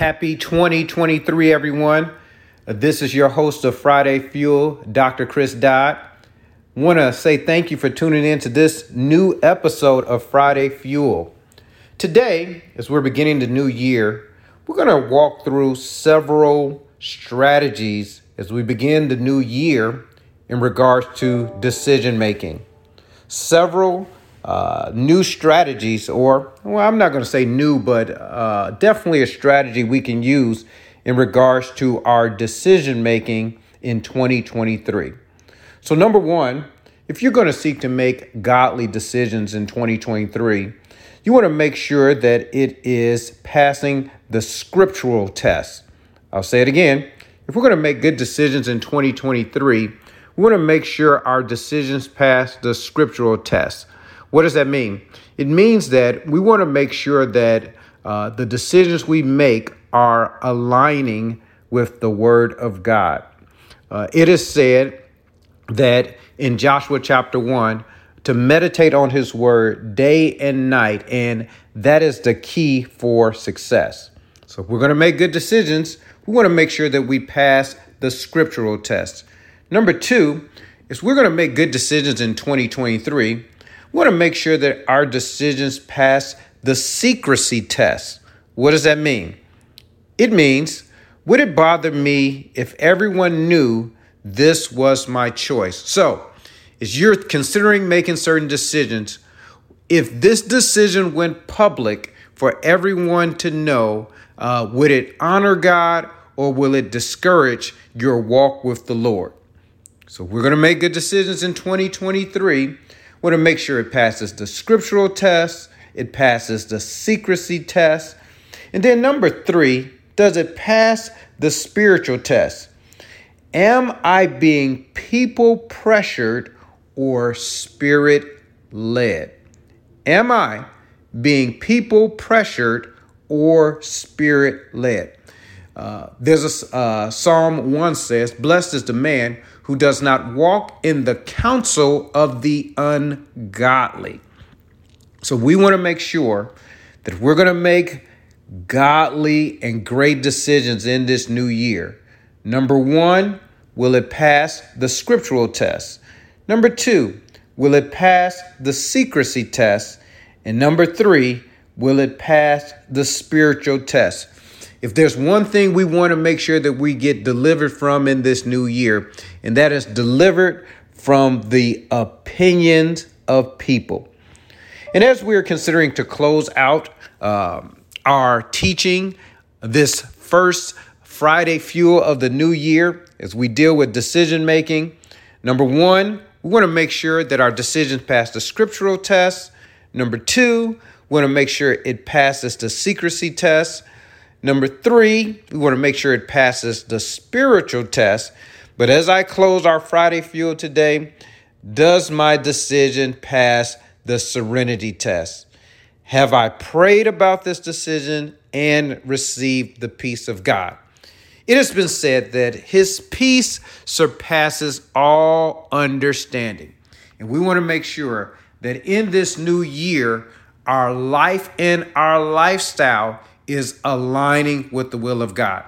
Happy 2023, everyone. Uh, This is your host of Friday Fuel, Dr. Chris Dodd. Want to say thank you for tuning in to this new episode of Friday Fuel. Today, as we're beginning the new year, we're going to walk through several strategies as we begin the new year in regards to decision making. Several uh, new strategies, or, well, I'm not going to say new, but uh, definitely a strategy we can use in regards to our decision making in 2023. So, number one, if you're going to seek to make godly decisions in 2023, you want to make sure that it is passing the scriptural test. I'll say it again. If we're going to make good decisions in 2023, we want to make sure our decisions pass the scriptural test. What does that mean? It means that we want to make sure that uh, the decisions we make are aligning with the Word of God. Uh, it is said that in Joshua chapter 1 to meditate on His Word day and night, and that is the key for success. So, if we're going to make good decisions, we want to make sure that we pass the scriptural test. Number two is we're going to make good decisions in 2023. We want to make sure that our decisions pass the secrecy test. What does that mean? It means, would it bother me if everyone knew this was my choice? So, as you're considering making certain decisions, if this decision went public for everyone to know, uh, would it honor God or will it discourage your walk with the Lord? So we're going to make good decisions in 2023. Want to make sure it passes the scriptural test, it passes the secrecy test. And then number three, does it pass the spiritual test? Am I being people pressured or spirit led? Am I being people pressured or spirit led? Uh, there's a uh, Psalm 1 says, Blessed is the man who does not walk in the counsel of the ungodly. So we want to make sure that we're going to make godly and great decisions in this new year. Number one, will it pass the scriptural test? Number two, will it pass the secrecy test? And number three, will it pass the spiritual test? If there's one thing we want to make sure that we get delivered from in this new year, and that is delivered from the opinions of people. And as we're considering to close out um, our teaching this first Friday fuel of the new year, as we deal with decision making, number one, we want to make sure that our decisions pass the scriptural test. Number two, we want to make sure it passes the secrecy test. Number three, we want to make sure it passes the spiritual test. But as I close our Friday fuel today, does my decision pass the serenity test? Have I prayed about this decision and received the peace of God? It has been said that his peace surpasses all understanding. And we want to make sure that in this new year, our life and our lifestyle is aligning with the will of God.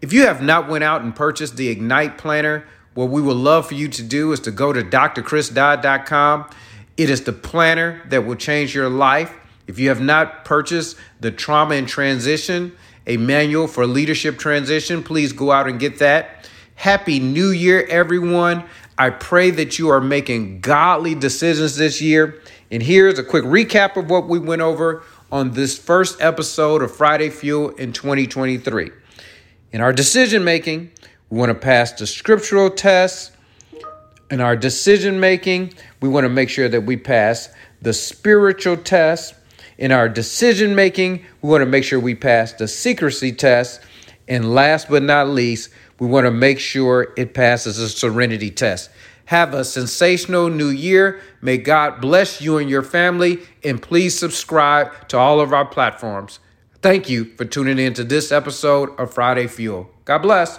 If you have not went out and purchased the Ignite Planner, what we would love for you to do is to go to drchrisdodd.com. It is the planner that will change your life. If you have not purchased the Trauma and Transition, a manual for leadership transition, please go out and get that. Happy New Year, everyone. I pray that you are making godly decisions this year. And here's a quick recap of what we went over on this first episode of Friday Fuel in 2023. In our decision making, we want to pass the scriptural test. In our decision making, we want to make sure that we pass the spiritual test. In our decision making, we want to make sure we pass the secrecy test. And last but not least, we want to make sure it passes the serenity test. Have a sensational new year. May God bless you and your family. And please subscribe to all of our platforms. Thank you for tuning in to this episode of Friday Fuel. God bless.